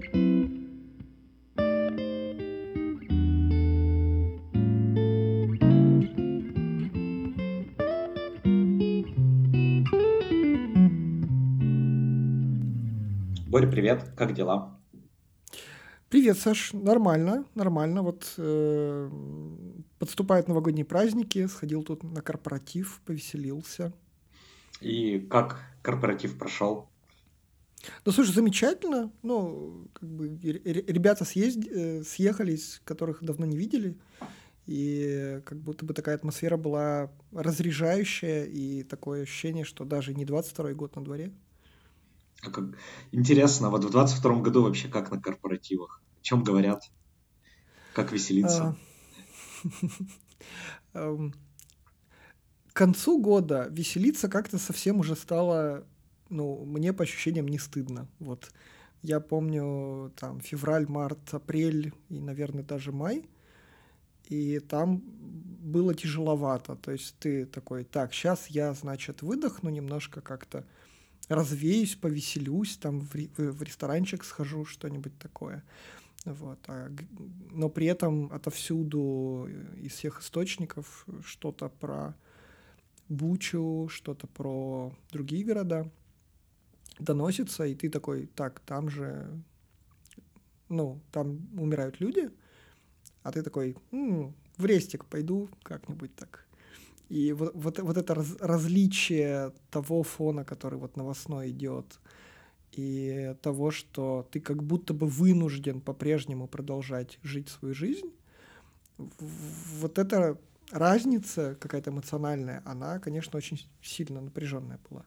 Боря, привет, как дела? Привет, Саш, нормально, нормально. Вот э, подступают новогодние праздники, сходил тут на корпоратив, повеселился. И как корпоратив прошел? Ну, слушай, замечательно. Ну, как бы ребята съезд... Э, съехались, которых давно не видели. И как будто бы такая атмосфера была разряжающая, и такое ощущение, что даже не 22 год на дворе. А как... Интересно, вот в 22 году вообще как на корпоративах? О чем говорят? Как веселиться? А, эм, к концу года веселиться как-то совсем уже стало, ну, мне по ощущениям не стыдно. Вот я помню там февраль, март, апрель и, наверное, даже май. И там было тяжеловато. То есть ты такой, так, сейчас я, значит, выдохну немножко как-то, развеюсь, повеселюсь, там в, в ресторанчик схожу, что-нибудь такое. Вот. А, но при этом отовсюду из всех источников что-то про Бучу, что-то про другие города доносится, и ты такой, так, там же, ну, там умирают люди, а ты такой, м-м, в рестик пойду как-нибудь так и вот, вот, вот это раз, различие того фона, который вот новостной идет, и того, что ты как будто бы вынужден по-прежнему продолжать жить свою жизнь, вот эта разница какая-то эмоциональная, она, конечно, очень сильно напряженная была.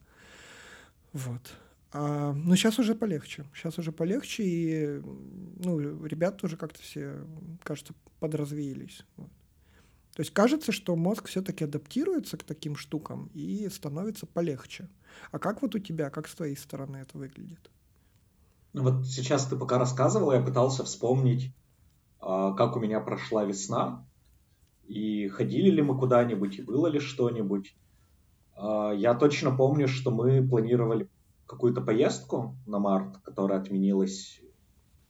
Вот. А, но сейчас уже полегче. Сейчас уже полегче, и ну, ребята тоже как-то все, кажется, подразвеялись. Вот. То есть кажется, что мозг все-таки адаптируется к таким штукам и становится полегче. А как вот у тебя, как с твоей стороны это выглядит? Ну вот сейчас ты пока рассказывал, я пытался вспомнить, а, как у меня прошла весна, и ходили ли мы куда-нибудь, и было ли что-нибудь. А, я точно помню, что мы планировали какую-то поездку на март, которая отменилась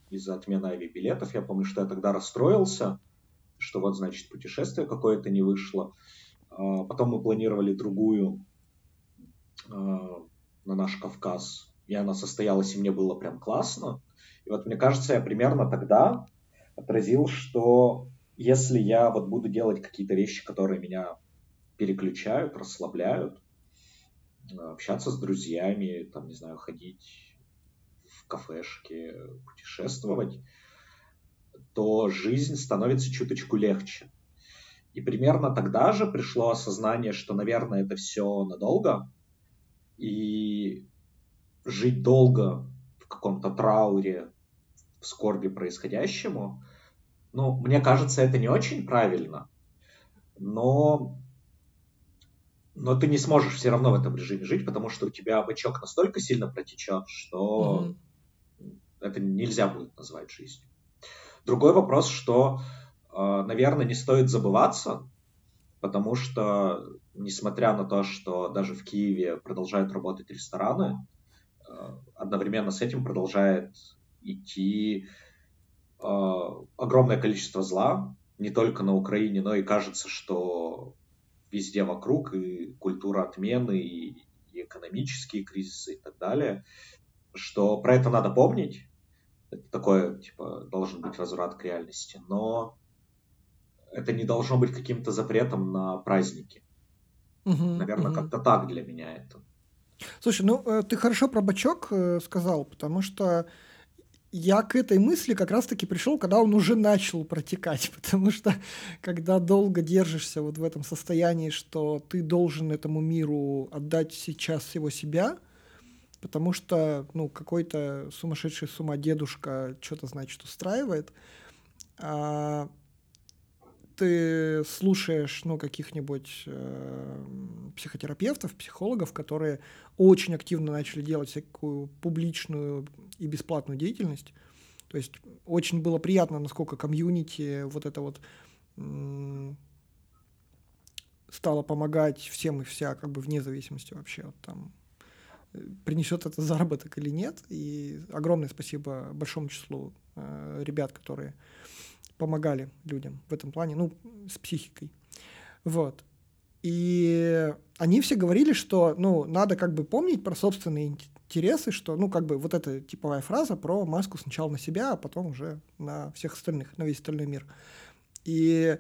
из-за отмены авиабилетов. Я помню, что я тогда расстроился – что вот, значит, путешествие какое-то не вышло. А, потом мы планировали другую а, на наш Кавказ, и она состоялась, и мне было прям классно. И вот мне кажется, я примерно тогда отразил, что если я вот буду делать какие-то вещи, которые меня переключают, расслабляют, общаться с друзьями, там, не знаю, ходить в кафешки, путешествовать, то жизнь становится чуточку легче. И примерно тогда же пришло осознание, что, наверное, это все надолго, и жить долго в каком-то трауре, в скорби происходящему, ну, мне кажется, это не очень правильно, но, но ты не сможешь все равно в этом режиме жить, потому что у тебя бычок настолько сильно протечет, что mm-hmm. это нельзя будет назвать жизнью. Другой вопрос, что, э, наверное, не стоит забываться, потому что, несмотря на то, что даже в Киеве продолжают работать рестораны, э, одновременно с этим продолжает идти э, огромное количество зла, не только на Украине, но и кажется, что везде вокруг и культура отмены, и, и экономические кризисы и так далее, что про это надо помнить, это такое, типа, должен быть возврат к реальности. Но это не должно быть каким-то запретом на праздники. Угу, Наверное, угу. как-то так для меня это. Слушай, ну э, ты хорошо про бачок э, сказал, потому что я к этой мысли как раз-таки пришел, когда он уже начал протекать, потому что когда долго держишься вот в этом состоянии, что ты должен этому миру отдать сейчас всего себя, потому что, ну, какой-то сумасшедший с ума дедушка что-то, значит, устраивает, а ты слушаешь, ну, каких-нибудь э, психотерапевтов, психологов, которые очень активно начали делать всякую публичную и бесплатную деятельность. То есть очень было приятно, насколько комьюнити вот это вот стало помогать всем и вся, как бы вне зависимости вообще от там принесет это заработок или нет. И огромное спасибо большому числу э, ребят, которые помогали людям в этом плане, ну, с психикой. Вот. И они все говорили, что, ну, надо как бы помнить про собственные интересы, что, ну, как бы вот эта типовая фраза про маску сначала на себя, а потом уже на всех остальных, на весь остальной мир. И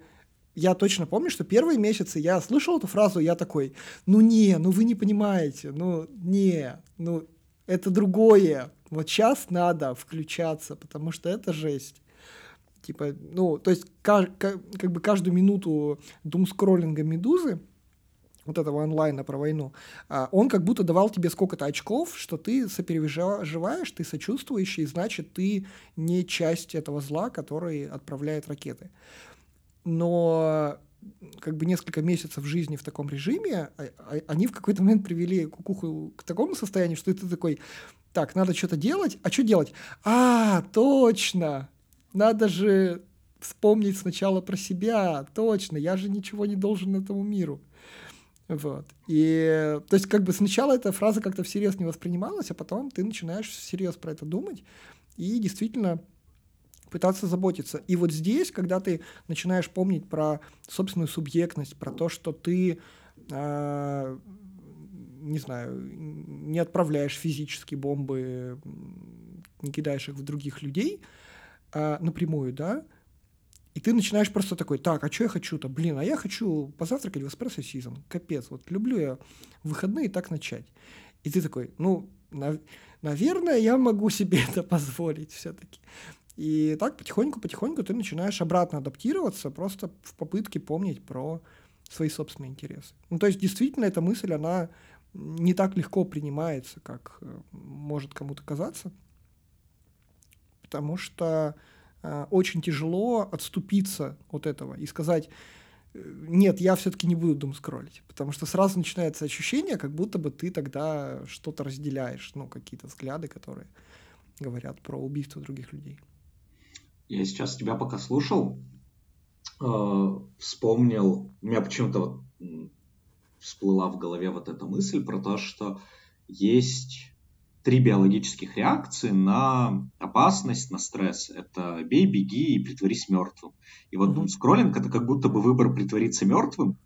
я точно помню, что первые месяцы я слышал эту фразу, я такой, ну не, ну вы не понимаете, ну не, ну это другое. Вот сейчас надо включаться, потому что это жесть. Типа, ну, то есть как, как, как бы каждую минуту думскроллинга «Медузы», вот этого онлайна про войну, а, он как будто давал тебе сколько-то очков, что ты сопереживаешь, ты сочувствующий, значит, ты не часть этого зла, который отправляет ракеты но как бы несколько месяцев жизни в таком режиме, а, а, они в какой-то момент привели кукуху к такому состоянию, что ты такой, так, надо что-то делать, а что делать? А, точно, надо же вспомнить сначала про себя, точно, я же ничего не должен этому миру. Вот. И, то есть, как бы сначала эта фраза как-то всерьез не воспринималась, а потом ты начинаешь всерьез про это думать, и действительно пытаться заботиться. И вот здесь, когда ты начинаешь помнить про собственную субъектность, про то, что ты, э, не знаю, не отправляешь физически бомбы, не кидаешь их в других людей э, напрямую, да, и ты начинаешь просто такой, так, а что я хочу-то? Блин, а я хочу позавтракать в эспрессо сизон. Капец, вот люблю я выходные так начать. И ты такой, ну, на, наверное, я могу себе это позволить все-таки. И так потихоньку-потихоньку ты начинаешь обратно адаптироваться, просто в попытке помнить про свои собственные интересы. Ну, то есть, действительно, эта мысль, она не так легко принимается, как э, может кому-то казаться, потому что очень тяжело отступиться от этого и сказать, э, нет, я все-таки не буду дум скроллить, потому что сразу начинается ощущение, как будто бы ты тогда что-то разделяешь, ну, какие-то взгляды, которые говорят про убийство других людей. Я сейчас тебя пока слушал, э, вспомнил, у меня почему-то вот всплыла в голове вот эта мысль про то, что есть три биологических реакции на опасность, на стресс. Это бей, беги и притворись мертвым. И вот mm-hmm. скроллинг это как будто бы выбор притвориться мертвым,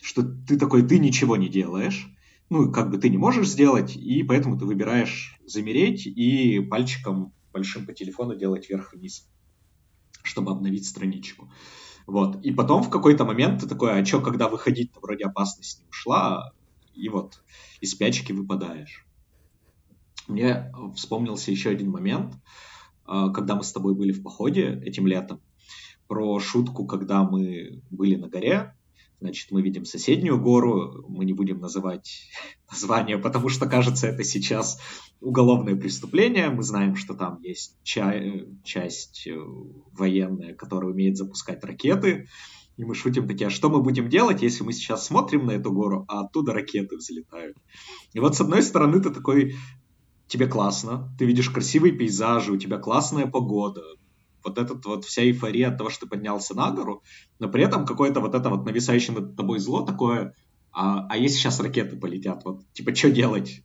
что ты такой, ты ничего не делаешь, ну, как бы ты не можешь сделать, и поэтому ты выбираешь замереть и пальчиком большим по телефону делать вверх-вниз чтобы обновить страничку. Вот. И потом в какой-то момент ты такой, а что, когда выходить-то вроде опасность не ушла, и вот из спячки выпадаешь. Мне вспомнился еще один момент, а, когда мы с тобой были в походе этим летом, про шутку, когда мы были на горе, Значит, мы видим соседнюю гору, мы не будем называть название, потому что, кажется, это сейчас уголовное преступление. Мы знаем, что там есть ча- часть э, военная, которая умеет запускать ракеты. И мы шутим такие, а что мы будем делать, если мы сейчас смотрим на эту гору, а оттуда ракеты взлетают? И вот с одной стороны ты такой, тебе классно, ты видишь красивые пейзажи, у тебя классная погода, вот этот вот вся эйфория от того, что ты поднялся на гору, но при этом какое-то вот это вот нависающее над тобой зло такое, а, а если сейчас ракеты полетят, вот, типа, что делать?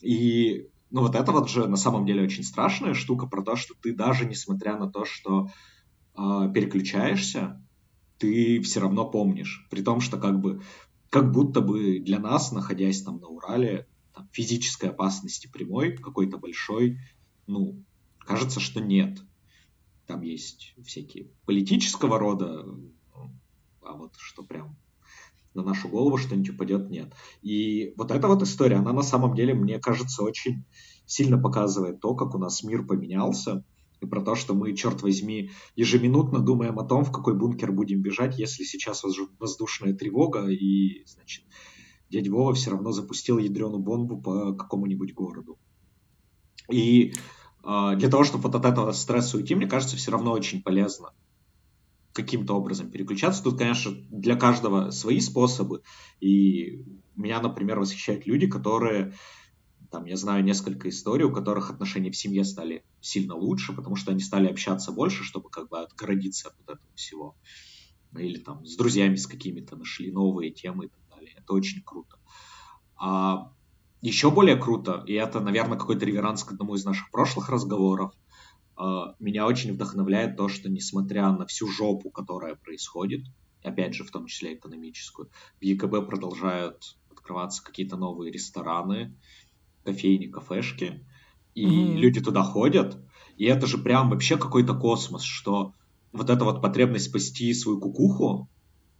И, ну, вот это вот же на самом деле очень страшная штука про то, что ты даже несмотря на то, что э, переключаешься, ты все равно помнишь, при том, что как бы, как будто бы для нас, находясь там на Урале, там, физической опасности прямой, какой-то большой, ну, кажется, что нет. Там есть всякие политического рода, а вот что прям на нашу голову что-нибудь упадет, нет. И вот эта вот история, она на самом деле, мне кажется, очень сильно показывает то, как у нас мир поменялся, и про то, что мы, черт возьми, ежеминутно думаем о том, в какой бункер будем бежать, если сейчас воздушная тревога, и, значит, дядя Вова все равно запустил ядреную бомбу по какому-нибудь городу. И а, для того, чтобы вот от этого стресса уйти, мне кажется, все равно очень полезно каким-то образом переключаться. Тут, конечно, для каждого свои способы. И меня, например, восхищают люди, которые, там, я знаю несколько историй, у которых отношения в семье стали сильно лучше, потому что они стали общаться больше, чтобы как бы отгородиться от этого всего. Или там с друзьями с какими-то нашли новые темы и так. Это очень круто. А еще более круто, и это, наверное, какой-то реверанс к одному из наших прошлых разговоров, а, меня очень вдохновляет то, что несмотря на всю жопу, которая происходит, опять же, в том числе экономическую, в ЕКБ продолжают открываться какие-то новые рестораны, кофейни, кафешки, и mm-hmm. люди туда ходят, и это же прям вообще какой-то космос, что вот эта вот потребность спасти свою кукуху,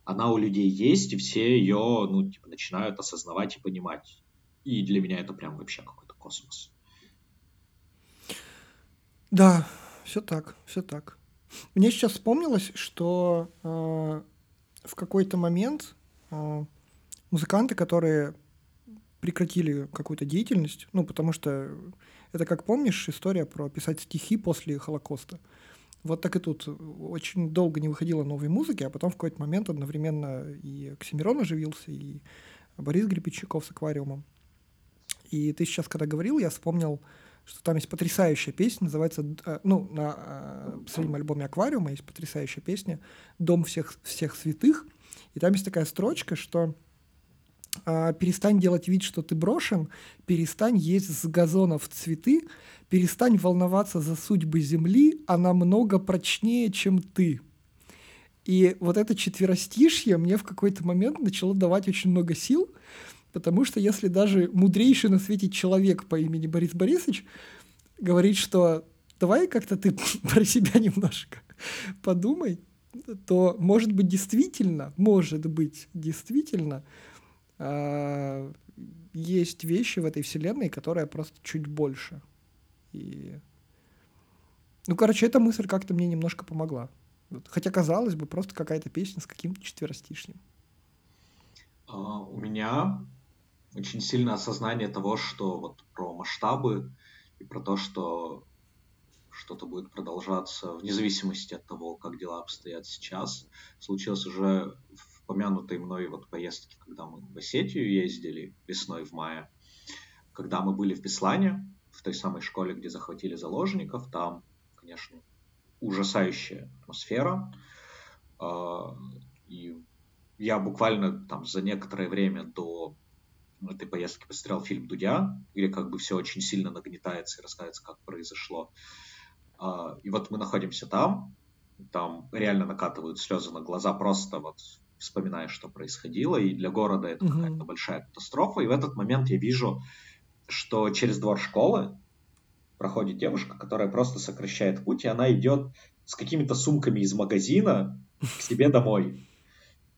она у людей есть, и все ее, ну, типа, начинают осознавать и понимать. И для меня это прям вообще какой-то космос. Да, все так, все так. Мне сейчас вспомнилось, что э, в какой-то момент э, музыканты, которые прекратили какую-то деятельность, ну, потому что это, как помнишь, история про писать стихи после Холокоста. Вот так и тут. Очень долго не выходило новой музыки, а потом в какой-то момент одновременно и Оксимирон оживился, и Борис Гребенщиков с аквариумом. И ты сейчас, когда говорил, я вспомнил, что там есть потрясающая песня, называется, э, ну, на э, последнем альбоме «Аквариума» есть потрясающая песня «Дом всех, всех святых», и там есть такая строчка, что перестань делать вид, что ты брошен, перестань есть с газонов цветы, перестань волноваться за судьбы земли, она много прочнее, чем ты. И вот это четверостишье мне в какой-то момент начало давать очень много сил, потому что если даже мудрейший на свете человек по имени Борис Борисович говорит, что давай как-то ты про себя немножко подумай, то может быть действительно, может быть действительно, э, есть вещи в этой вселенной, которые просто чуть больше. И... Ну, короче, эта мысль как-то мне немножко помогла. Вот. Хотя, казалось бы, просто какая-то песня с каким-то четверостишним. Uh, у меня очень сильное осознание того, что вот про масштабы и про то, что что-то будет продолжаться вне зависимости от того, как дела обстоят сейчас, случилось уже в помянутой мной вот поездке, когда мы в Осетию ездили весной в мае, когда мы были в Беслане, в той самой школе, где захватили заложников, там, конечно, ужасающая атмосфера. А, и я буквально там за некоторое время до этой поездки посмотрел фильм «Дудя», где как бы все очень сильно нагнетается и рассказывается, как произошло. А, и вот мы находимся там, там реально накатывают слезы на глаза, просто вот вспоминая, что происходило, и для города это mm-hmm. какая-то большая катастрофа. И в этот момент я вижу, что через двор школы проходит девушка, которая просто сокращает путь, и она идет с какими-то сумками из магазина к себе домой.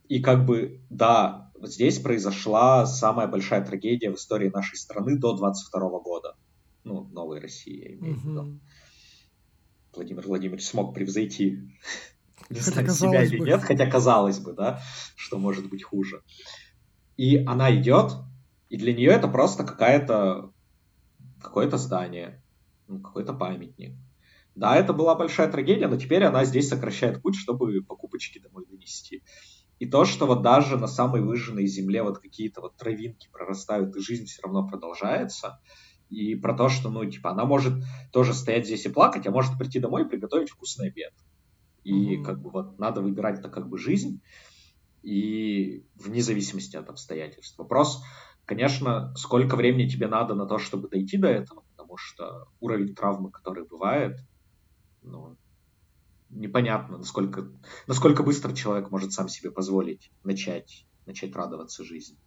И как бы, да, вот здесь произошла самая большая трагедия в истории нашей страны до 22 года. Ну, новой России, я имею в виду. Владимир Владимирович смог превзойти не знаю, себя или бы. нет, хотя казалось бы, да, что может быть хуже. И она идет, и для нее это просто какая-то какое-то здание, ну, какой-то памятник. Да, это была большая трагедия, но теперь она здесь сокращает путь, чтобы покупочки домой донести. И то, что вот даже на самой выжженной земле вот какие-то вот травинки прорастают, и жизнь все равно продолжается, и про то, что, ну, типа, она может тоже стоять здесь и плакать, а может прийти домой и приготовить вкусный обед. И mm-hmm. как бы вот надо выбирать это как бы жизнь, и вне зависимости от обстоятельств. Вопрос, конечно, сколько времени тебе надо на то, чтобы дойти до этого, потому что уровень травмы, который бывает, ну, непонятно, насколько, насколько быстро человек может сам себе позволить начать, начать радоваться жизни.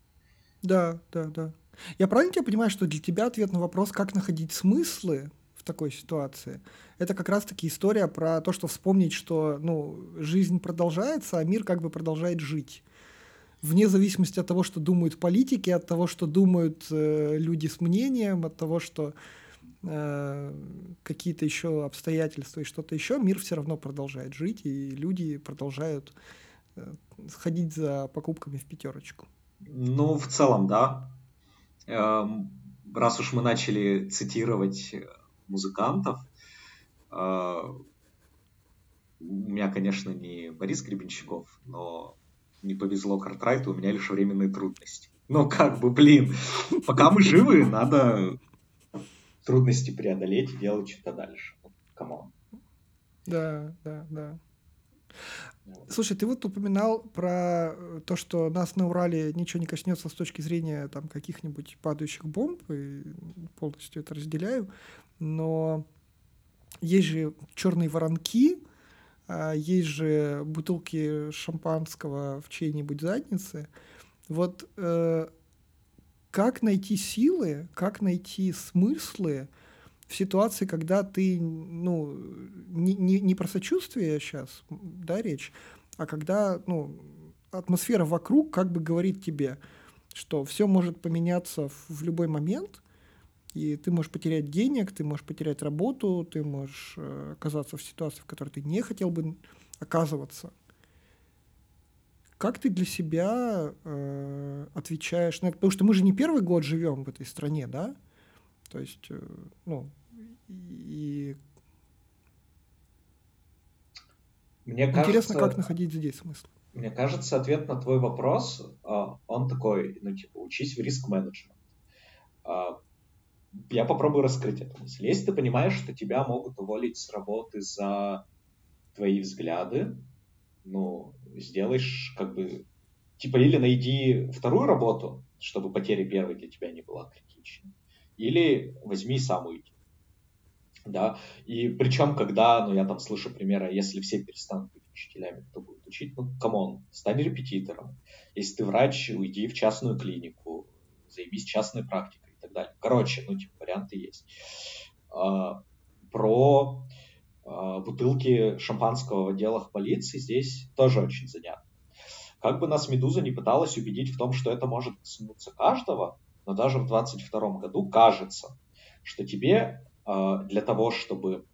Да, да, да. Я правильно тебя понимаю, что для тебя ответ на вопрос, как находить смыслы в такой ситуации, это как раз-таки история про то, что вспомнить, что ну, жизнь продолжается, а мир как бы продолжает жить. Вне зависимости от того, что думают политики, от того, что думают э, люди с мнением, от того, что э, какие-то еще обстоятельства и что-то еще, мир все равно продолжает жить, и люди продолжают э, сходить за покупками в пятерочку. Ну, в целом, да. Эм, раз уж мы начали цитировать музыкантов, а, у меня, конечно, не Борис Гребенщиков, но не повезло Картрайту, у меня лишь временные трудности. Но как бы, блин, пока мы живы, надо трудности преодолеть и делать что-то дальше. Come on. Да, да, да. Слушай, ты вот упоминал про э, то, что нас на Урале ничего не коснется с точки зрения там каких-нибудь падающих бомб, и полностью это разделяю, но есть же черные воронки, а есть же бутылки шампанского в чьей-нибудь заднице. Вот э, как найти силы, как найти смыслы в ситуации, когда ты, ну, не, не, не про сочувствие сейчас, да, речь, а когда, ну, атмосфера вокруг как бы говорит тебе, что все может поменяться в, любой момент, и ты можешь потерять денег, ты можешь потерять работу, ты можешь э, оказаться в ситуации, в которой ты не хотел бы оказываться. Как ты для себя э, отвечаешь? Ну, потому что мы же не первый год живем в этой стране, да? То есть, э, ну, и мне интересно, кажется, как находить здесь смысл. Мне кажется, ответ на твой вопрос, а, он такой, ну, типа, учись в риск-менеджмент. А, я попробую раскрыть эту мысль. Если ты понимаешь, что тебя могут уволить с работы за твои взгляды, ну, сделаешь как бы, типа, или найди вторую работу, чтобы потеря первой для тебя не была критичной, или возьми и сам уйди да, и причем, когда, ну, я там слышу примеры, если все перестанут быть учителями, кто будет учить, ну, come on, стань репетитором, если ты врач, уйди в частную клинику, займись частной практикой и так далее. Короче, ну, типа, варианты есть. А, про а, бутылки шампанского в отделах полиции здесь тоже очень занятно. Как бы нас Медуза не пыталась убедить в том, что это может коснуться каждого, но даже в 22 году кажется, что тебе а, для того, чтобы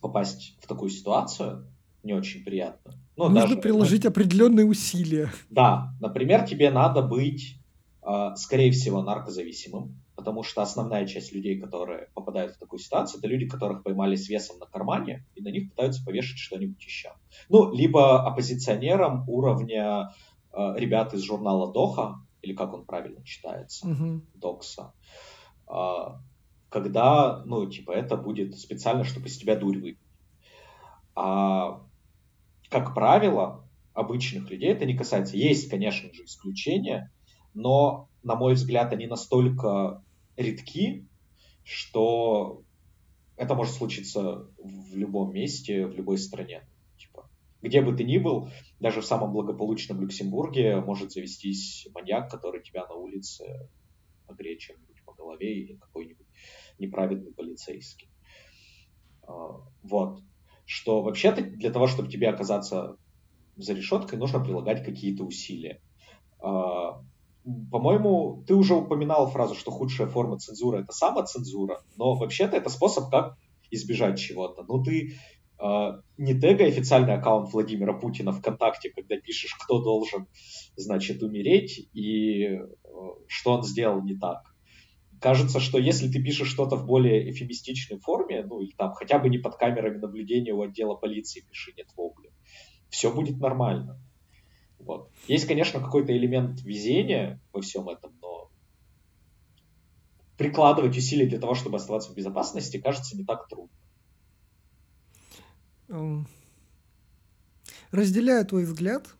попасть в такую ситуацию, не очень приятно. Ну, Нужно даже, приложить определенные усилия. Да, например, тебе надо быть, а, скорее всего, наркозависимым, потому что основная часть людей, которые попадают в такую ситуацию, это люди, которых поймали с весом на кармане, и на них пытаются повешать что-нибудь еще. Ну, либо оппозиционерам уровня э, ребят из журнала Доха, или как он правильно читается, угу. Докса, когда, ну, типа, это будет специально, чтобы из тебя дурь выпить. А, как правило, обычных людей это не касается. Есть, конечно же, исключения, но, на мой взгляд, они настолько редки, что это может случиться в любом месте, в любой стране. Где бы ты ни был, даже в самом благополучном Люксембурге может завестись маньяк, который тебя на улице огреет чем-нибудь по голове или какой-нибудь неправедный полицейский. А, вот. Что вообще-то для того, чтобы тебе оказаться за решеткой, нужно прилагать какие-то усилия. А, по-моему, ты уже упоминал фразу, что худшая форма цензуры это самоцензура, но вообще-то это способ, как избежать чего-то. Ну, ты не тегай официальный аккаунт Владимира Путина ВКонтакте, когда пишешь, кто должен, значит, умереть и э, что он сделал не так кажется, что если ты пишешь что-то в более эфемистичной форме, ну или там хотя бы не под камерами наблюдения у отдела полиции пиши, нет вопли, все будет нормально. Вот. Есть, конечно, какой-то элемент везения во всем этом, но прикладывать усилия для того, чтобы оставаться в безопасности, кажется не так трудно. Эм, разделяю твой взгляд.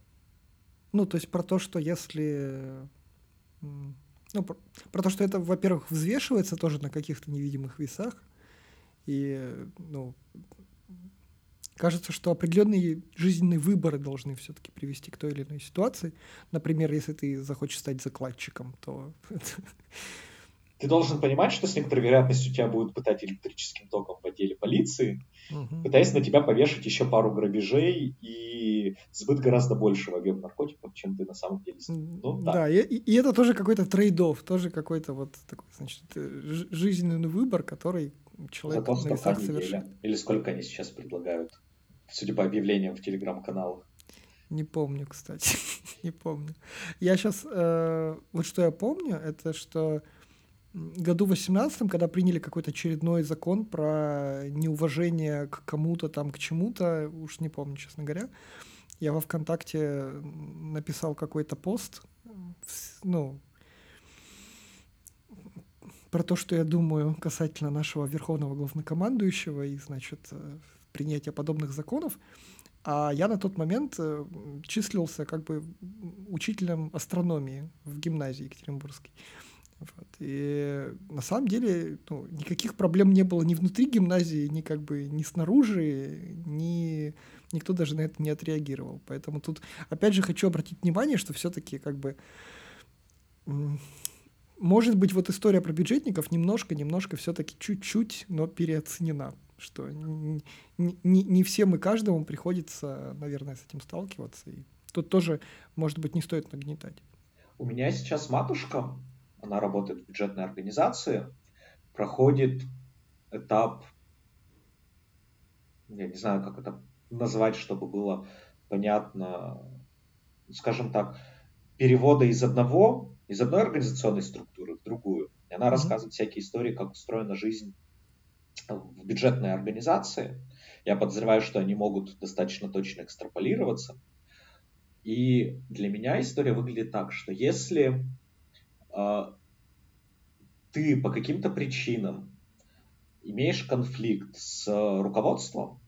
Ну, то есть про то, что если ну, про, про то, что это, во-первых, взвешивается тоже на каких-то невидимых весах. И, ну, кажется, что определенные жизненные выборы должны все-таки привести к той или иной ситуации. Например, если ты захочешь стать закладчиком, то ты должен понимать, что с некоторой вероятностью тебя будут пытать электрическим током в отделе полиции, угу. пытаясь на тебя повешать еще пару грабежей и сбыт гораздо большего объема наркотиков, чем ты на самом деле. Ну, да, да и, и это тоже какой-то трейдов, тоже какой-то вот такой, значит, э, жизненный выбор, который человек на весах совершает. Или сколько они сейчас предлагают, судя по объявлениям в телеграм-каналах. Не помню, кстати, не помню. Я сейчас, э, вот что я помню, это что году 18 когда приняли какой-то очередной закон про неуважение к кому-то там, к чему-то, уж не помню, честно говоря, я во ВКонтакте написал какой-то пост, ну, про то, что я думаю касательно нашего верховного главнокомандующего и, значит, принятия подобных законов. А я на тот момент э, числился как бы учителем астрономии в гимназии Екатеринбургской. Вот. И на самом деле ну, никаких проблем не было ни внутри гимназии, ни как бы ни снаружи, ни никто даже на это не отреагировал. Поэтому тут опять же хочу обратить внимание, что все-таки как бы может быть вот история про бюджетников немножко, немножко все-таки чуть-чуть, но переоценена что не, не, не всем и каждому приходится, наверное, с этим сталкиваться. И тут тоже, может быть, не стоит нагнетать. У меня сейчас матушка, она работает в бюджетной организации, проходит этап, я не знаю, как это назвать, чтобы было понятно, скажем так, перевода из одного, из одной организационной структуры в другую. И она mm-hmm. рассказывает всякие истории, как устроена жизнь в бюджетной организации. Я подозреваю, что они могут достаточно точно экстраполироваться. И для меня история выглядит так, что если ты по каким-то причинам имеешь конфликт с руководством,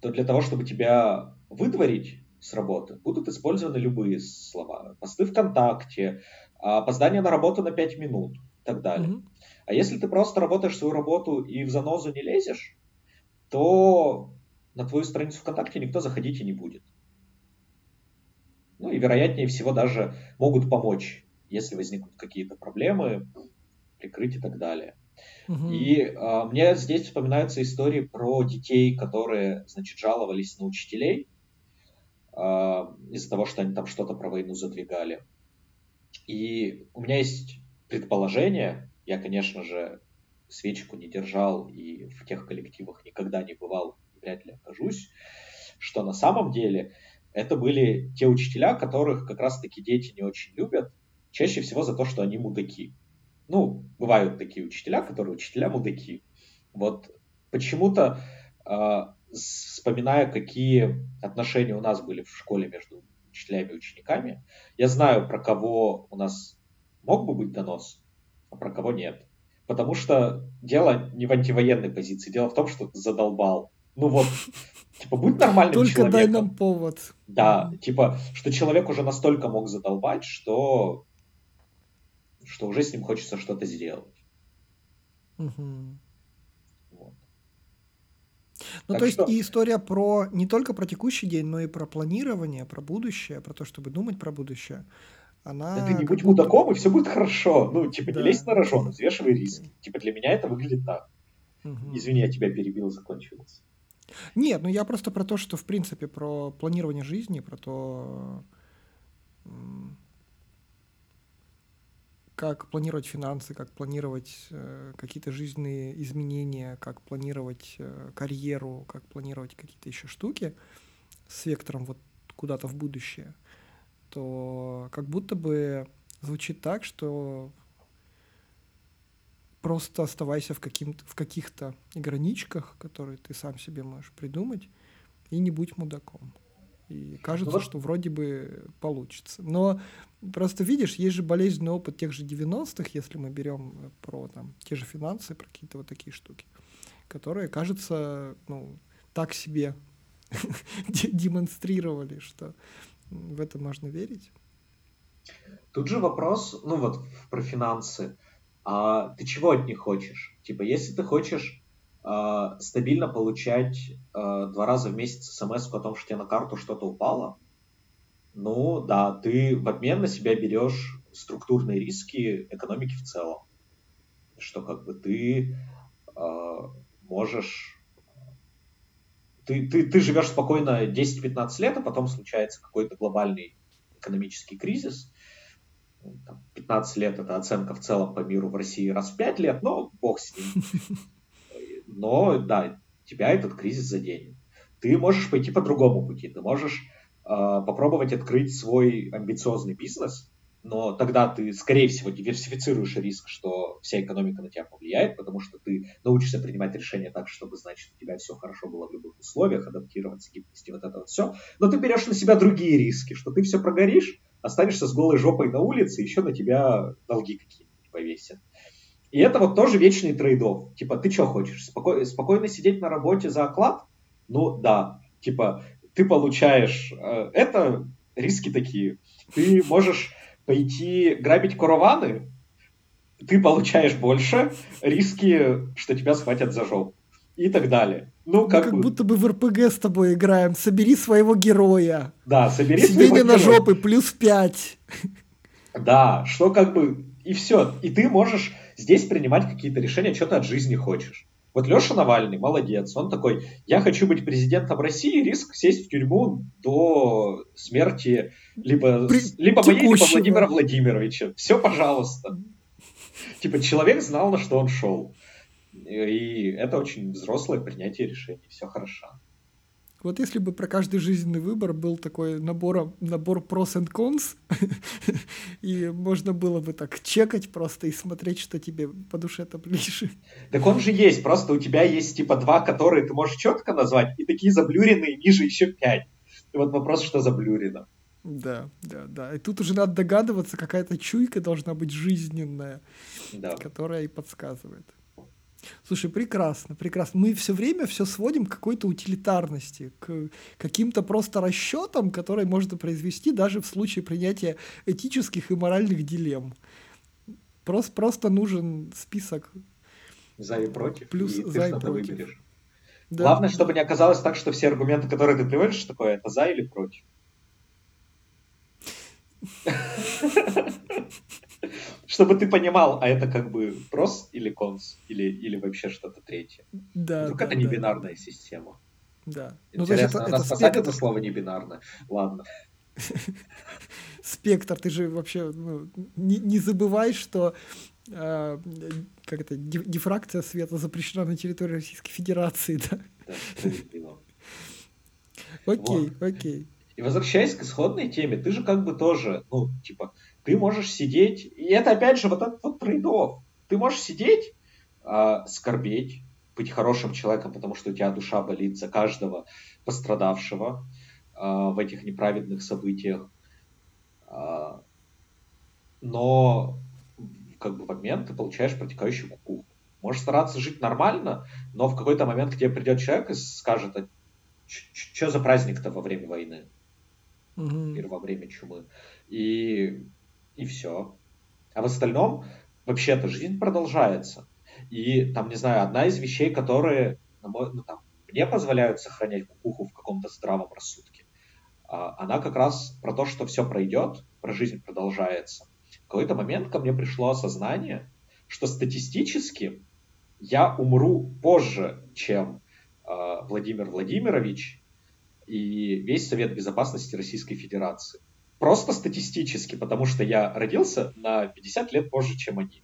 то для того, чтобы тебя выдворить с работы, будут использованы любые слова. Посты ВКонтакте, опоздание на работу на 5 минут и так далее. Mm-hmm. А если ты просто работаешь свою работу и в занозу не лезешь, то на твою страницу ВКонтакте никто заходить и не будет. Ну и вероятнее всего даже могут помочь, если возникнут какие-то проблемы, прикрыть и так далее. Угу. И а, мне здесь вспоминаются истории про детей, которые, значит, жаловались на учителей а, из-за того, что они там что-то про войну задвигали. И у меня есть предположение, я, конечно же, свечку не держал и в тех коллективах никогда не бывал, вряд ли окажусь, что на самом деле это были те учителя, которых как раз-таки дети не очень любят, чаще всего за то, что они мудаки. Ну, бывают такие учителя, которые учителя мудаки. Вот почему-то, э, вспоминая, какие отношения у нас были в школе между учителями и учениками, я знаю, про кого у нас мог бы быть донос, а про кого нет. Потому что дело не в антивоенной позиции, дело в том, что ты задолбал. Ну вот, типа, будь нормальным Только человеком. дай нам повод. Да, типа, что человек уже настолько мог задолбать, что что уже с ним хочется что-то сделать. Угу. Вот. Ну, так то что... есть и история про не только про текущий день, но и про планирование, про будущее, про то, чтобы думать про будущее. Она да ты не будь будто... мудаком, и все будет хорошо. Ну, типа, да. не лезь на рожон, взвешивай риски. Типа, для меня это выглядит так. Угу. Извини, я тебя перебил, закончилось. Нет, ну я просто про то, что, в принципе, про планирование жизни, про то, как планировать финансы, как планировать э, какие-то жизненные изменения, как планировать э, карьеру, как планировать какие-то еще штуки с вектором вот куда-то в будущее, то как будто бы звучит так, что просто оставайся в, в каких-то граничках, которые ты сам себе можешь придумать, и не будь мудаком. И кажется, вот. что вроде бы получится. Но просто видишь, есть же болезненный опыт тех же 90-х, если мы берем про там, те же финансы, про какие-то вот такие штуки, которые, кажется, ну, так себе демонстрировали, что в это можно верить. Тут же вопрос, ну вот про финансы. А ты чего от них хочешь? Типа, если ты хочешь стабильно получать э, два раза в месяц смс о том, что тебе на карту что-то упало, ну да, ты в обмен на себя берешь структурные риски экономики в целом. Что как бы ты э, можешь... Ты, ты, ты живешь спокойно 10-15 лет, а потом случается какой-то глобальный экономический кризис. 15 лет это оценка в целом по миру в России раз в 5 лет, но бог с ним. но да, тебя этот кризис заденет. Ты можешь пойти по другому пути, ты можешь э, попробовать открыть свой амбициозный бизнес, но тогда ты, скорее всего, диверсифицируешь риск, что вся экономика на тебя повлияет, потому что ты научишься принимать решения так, чтобы, значит, у тебя все хорошо было в любых условиях, адаптироваться, гибкости, вот это вот все. Но ты берешь на себя другие риски, что ты все прогоришь, останешься с голой жопой на улице, еще на тебя долги какие-нибудь повесят. И это вот тоже вечный трейдов. Типа, ты что хочешь? Споко... Спокойно сидеть на работе за оклад? Ну, да. Типа, ты получаешь... Э, это риски такие. Ты можешь пойти грабить караваны, ты получаешь больше, риски, что тебя схватят за жопу. И так далее. Ну, как, как бы... будто бы в РПГ с тобой играем. Собери своего героя. Да, собери Сидение своего на жопы плюс 5. Да, что как бы... И все. И ты можешь здесь принимать какие-то решения, что ты от жизни хочешь. Вот Леша Навальный, молодец, он такой, я хочу быть президентом России, риск сесть в тюрьму до смерти либо, При... либо моей, либо Владимира Владимировича. Все, пожалуйста. Типа человек знал, на что он шел. И это очень взрослое принятие решений, все хорошо. Вот если бы про каждый жизненный выбор был такой набор, набор pros and cons, и можно было бы так чекать просто и смотреть, что тебе по душе-то ближе. Так он же есть, просто у тебя есть типа два, которые ты можешь четко назвать, и такие заблюренные ниже еще пять. И вот вопрос, что заблюрено. Да, да, да. И тут уже надо догадываться, какая-то чуйка должна быть жизненная, да. которая и подсказывает. Слушай, прекрасно, прекрасно. Мы все время все сводим к какой-то утилитарности, к каким-то просто расчетам, которые можно произвести даже в случае принятия этических и моральных дилемм. Просто, просто нужен список. За и против. Плюс и за и против. Выберешь. Да. Главное, чтобы не оказалось так, что все аргументы, которые ты приводишь, такое, это за или против. Чтобы ты понимал, а это как бы прос или конс, или, или вообще что-то третье. Да. Вдруг да, это не да. бинарная система. Да. Интересно, ну, это, нас это спектр... слово не бинарно. Ладно. Спектр, ты же вообще ну, не, не забывай, что э, как это, дифракция света запрещена на территории Российской Федерации, да? Да, Окей, окей. И возвращаясь к исходной теме, ты же как бы тоже, ну, типа, ты можешь сидеть, и это опять же вот этот вот трейдов. Ты можешь сидеть, э, скорбеть, быть хорошим человеком, потому что у тебя душа болит за каждого пострадавшего э, в этих неправедных событиях. Э, но как бы в момент ты получаешь протекающую куку. Можешь стараться жить нормально, но в какой-то момент к тебе придет человек и скажет, а что за праздник-то во время войны? угу. или во время чумы. И, и все. А в остальном вообще-то жизнь продолжается. И там, не знаю, одна из вещей, которые ну, там, мне позволяют сохранять кукуху в каком-то здравом рассудке, а, она как раз про то, что все пройдет, про жизнь продолжается. В какой-то момент ко мне пришло осознание, что статистически я умру позже, чем э, Владимир Владимирович и весь Совет Безопасности Российской Федерации. Просто статистически, потому что я родился на 50 лет позже, чем они.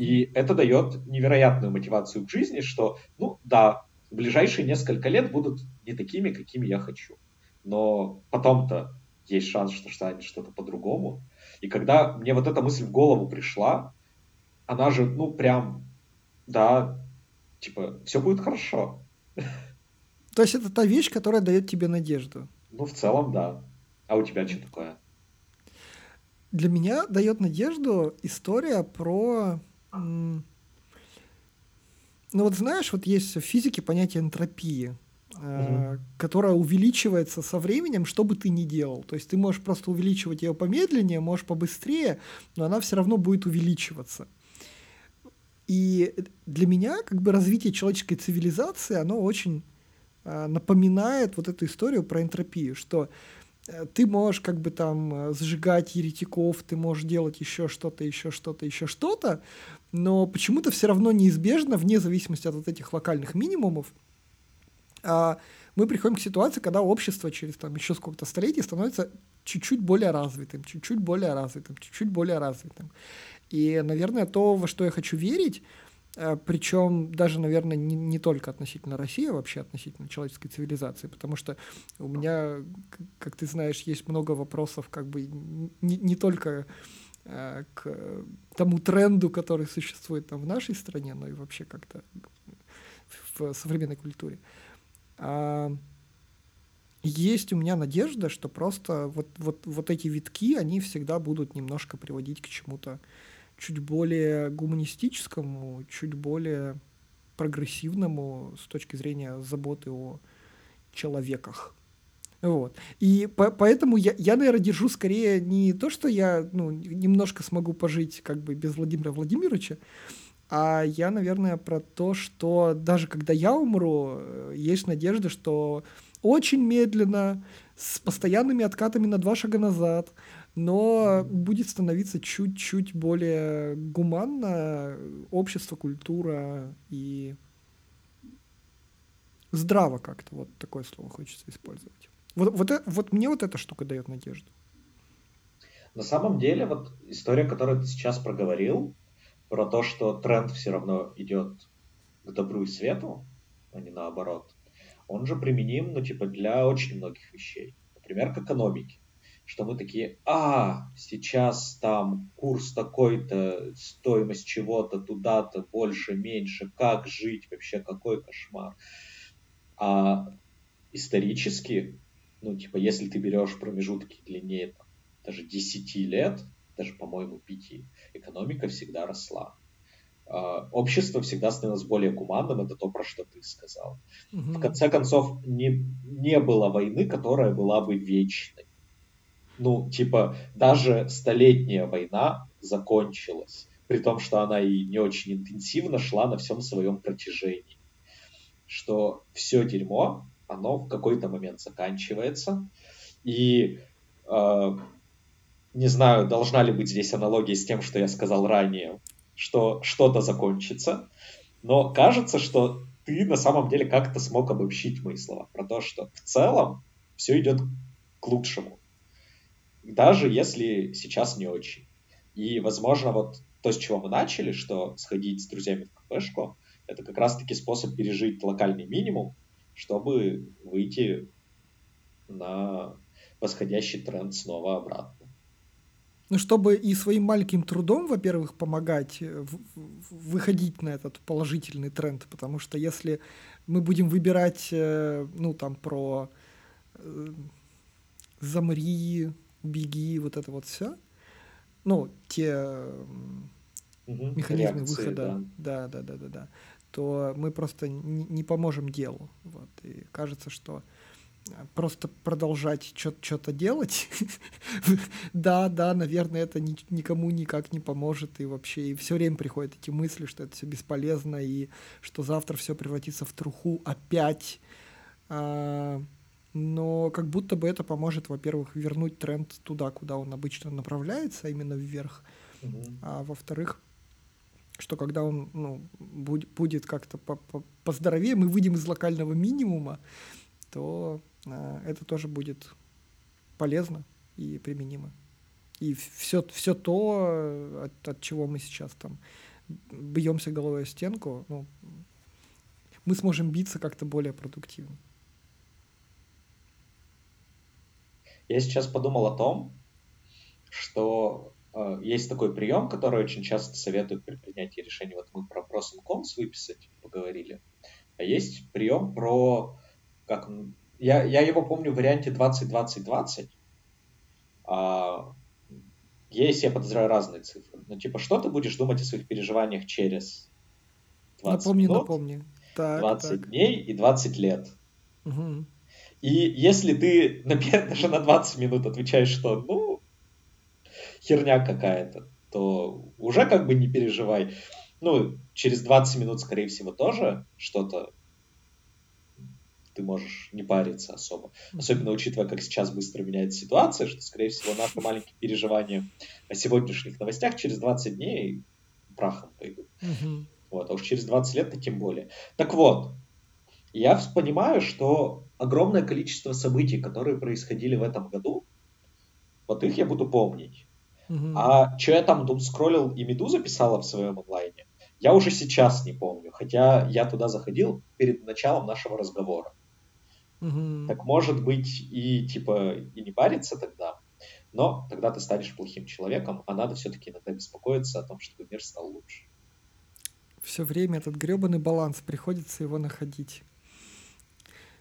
И это дает невероятную мотивацию к жизни, что, ну да, в ближайшие несколько лет будут не такими, какими я хочу. Но потом-то есть шанс, что станет что-то по-другому. И когда мне вот эта мысль в голову пришла, она же, ну, прям, да, типа, все будет хорошо. То есть это та вещь, которая дает тебе надежду. Ну, в целом, да. А у тебя что такое? Для меня дает надежду история про... Ну вот знаешь, вот есть в физике понятие энтропии, угу. которая увеличивается со временем, что бы ты ни делал. То есть ты можешь просто увеличивать ее помедленнее, можешь побыстрее, но она все равно будет увеличиваться. И для меня как бы развитие человеческой цивилизации, оно очень Э, напоминает вот эту историю про энтропию, что ты можешь как бы там э, сжигать еретиков, ты можешь делать еще что-то, еще что-то, еще что-то, но почему-то все равно неизбежно, вне зависимости от вот этих локальных минимумов, а, мы приходим к ситуации, когда общество через там еще сколько-то столетий становится чуть-чуть более развитым, чуть-чуть более развитым, чуть-чуть более развитым. И, наверное, то, во что я хочу верить, Э, Причем даже, наверное, не, не только относительно России, а вообще относительно человеческой цивилизации, потому что у меня, как ты знаешь, есть много вопросов как бы не, не только э, к тому тренду, который существует там в нашей стране, но и вообще как-то в современной культуре. А есть у меня надежда, что просто вот, вот, вот эти витки, они всегда будут немножко приводить к чему-то чуть более гуманистическому, чуть более прогрессивному с точки зрения заботы о человеках. Вот. И по поэтому я, я, наверное, держу скорее не то, что я ну, немножко смогу пожить как бы без Владимира Владимировича, а я, наверное, про то, что даже когда я умру, э, есть надежда, что очень медленно, с постоянными откатами на два шага назад, но будет становиться чуть-чуть более гуманно общество, культура и здраво как-то. Вот такое слово хочется использовать. Вот, вот, э, вот мне вот эта штука дает надежду. На самом деле, вот история, которую ты сейчас проговорил, про то, что тренд все равно идет к добру и свету, а не наоборот, он же применим, ну, типа, для очень многих вещей. Например, к экономике. Что мы такие, а, сейчас там курс такой-то, стоимость чего-то туда-то, больше, меньше, как жить, вообще какой кошмар. А исторически ну, типа, если ты берешь промежутки длиннее там, даже 10 лет, даже, по-моему, 5, экономика всегда росла. Uh, общество всегда становилось более гуманным, это то, про что ты сказал. Угу. В конце концов, не, не было войны, которая была бы вечной. Ну, типа, даже столетняя война закончилась, при том, что она и не очень интенсивно шла на всем своем протяжении. Что все дерьмо оно в какой-то момент заканчивается. И э, не знаю, должна ли быть здесь аналогия с тем, что я сказал ранее, что что-то закончится, но кажется, что ты на самом деле как-то смог обобщить мои слова про то, что в целом все идет к лучшему, даже если сейчас не очень. И, возможно, вот то, с чего мы начали, что сходить с друзьями в кафешку, это как раз-таки способ пережить локальный минимум, чтобы выйти на восходящий тренд снова обратно. Ну, чтобы и своим маленьким трудом, во-первых, помогать э, выходить на этот положительный тренд, потому что если мы будем выбирать, э, ну, там, про э, замри, беги, вот это вот все, ну, те угу, механизмы реакции, выхода, да. да, да, да, да, да, то мы просто не, поможем делу. Вот. И кажется, что э, просто продолжать что-то делать, да, да, наверное, это ни, никому никак не поможет, и вообще, и все время приходят эти мысли, что это все бесполезно, и что завтра все превратится в труху опять. А, но как будто бы это поможет, во-первых, вернуть тренд туда, куда он обычно направляется, а именно вверх, mm-hmm. а во-вторых, что когда он ну, будет, будет как-то по -по поздоровее, мы выйдем из локального минимума, то э, это тоже будет полезно и применимо. И все, все то, от, от чего мы сейчас там бьемся головой о стенку, ну, мы сможем биться как-то более продуктивно. Я сейчас подумал о том, что Э, есть такой прием, который очень часто советуют при принятии решений. Вот мы про pros and cons выписать поговорили. А есть прием про... Как, я, я его помню в варианте 20-20-20. А, есть, я подозреваю, разные цифры. Ну, типа, что ты будешь думать о своих переживаниях через 20 напомни, минут, напомни. Так, 20 так. дней и 20 лет. Угу. И если ты например, даже на 20 минут отвечаешь, что ну, херня какая-то, то уже как бы не переживай. Ну, через 20 минут, скорее всего, тоже что-то ты можешь не париться особо. Особенно учитывая, как сейчас быстро меняется ситуация, что, скорее всего, наши маленькие переживания о сегодняшних новостях через 20 дней прахом пойдут. Mm-hmm. Вот, а уж через 20 лет-то тем более. Так вот, я понимаю, что огромное количество событий, которые происходили в этом году, вот их я буду помнить. Угу. А что я там дум скроллил и Медуза писала в своем онлайне, я уже сейчас не помню, хотя я туда заходил перед началом нашего разговора. Угу. Так может быть и типа и не париться тогда, но тогда ты станешь плохим человеком, а надо все-таки иногда беспокоиться о том, чтобы мир стал лучше. Все время этот гребаный баланс, приходится его находить.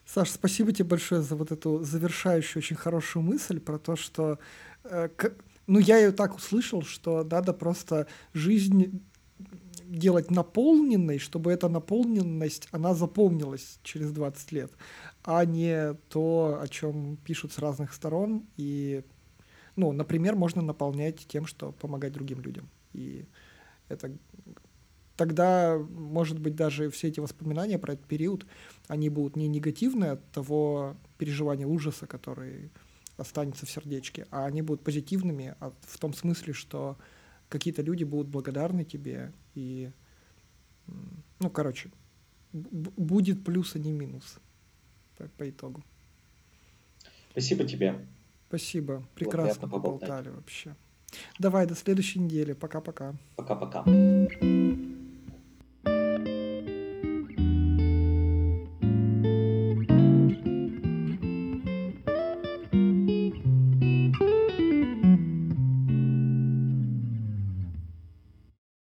Саш, спасибо тебе большое за вот эту завершающую очень хорошую мысль про то, что э, ну, я ее так услышал, что надо просто жизнь делать наполненной, чтобы эта наполненность, она запомнилась через 20 лет, а не то, о чем пишут с разных сторон. И, ну, например, можно наполнять тем, что помогать другим людям. И это тогда, может быть, даже все эти воспоминания про этот период, они будут не негативные от того переживания ужаса, который останется в сердечке, а они будут позитивными от, в том смысле, что какие-то люди будут благодарны тебе и, ну, короче, будет плюс, а не минус по, по итогу. Спасибо тебе. Спасибо. Прекрасно поболтали вообще. Давай, до следующей недели. Пока-пока. Пока-пока.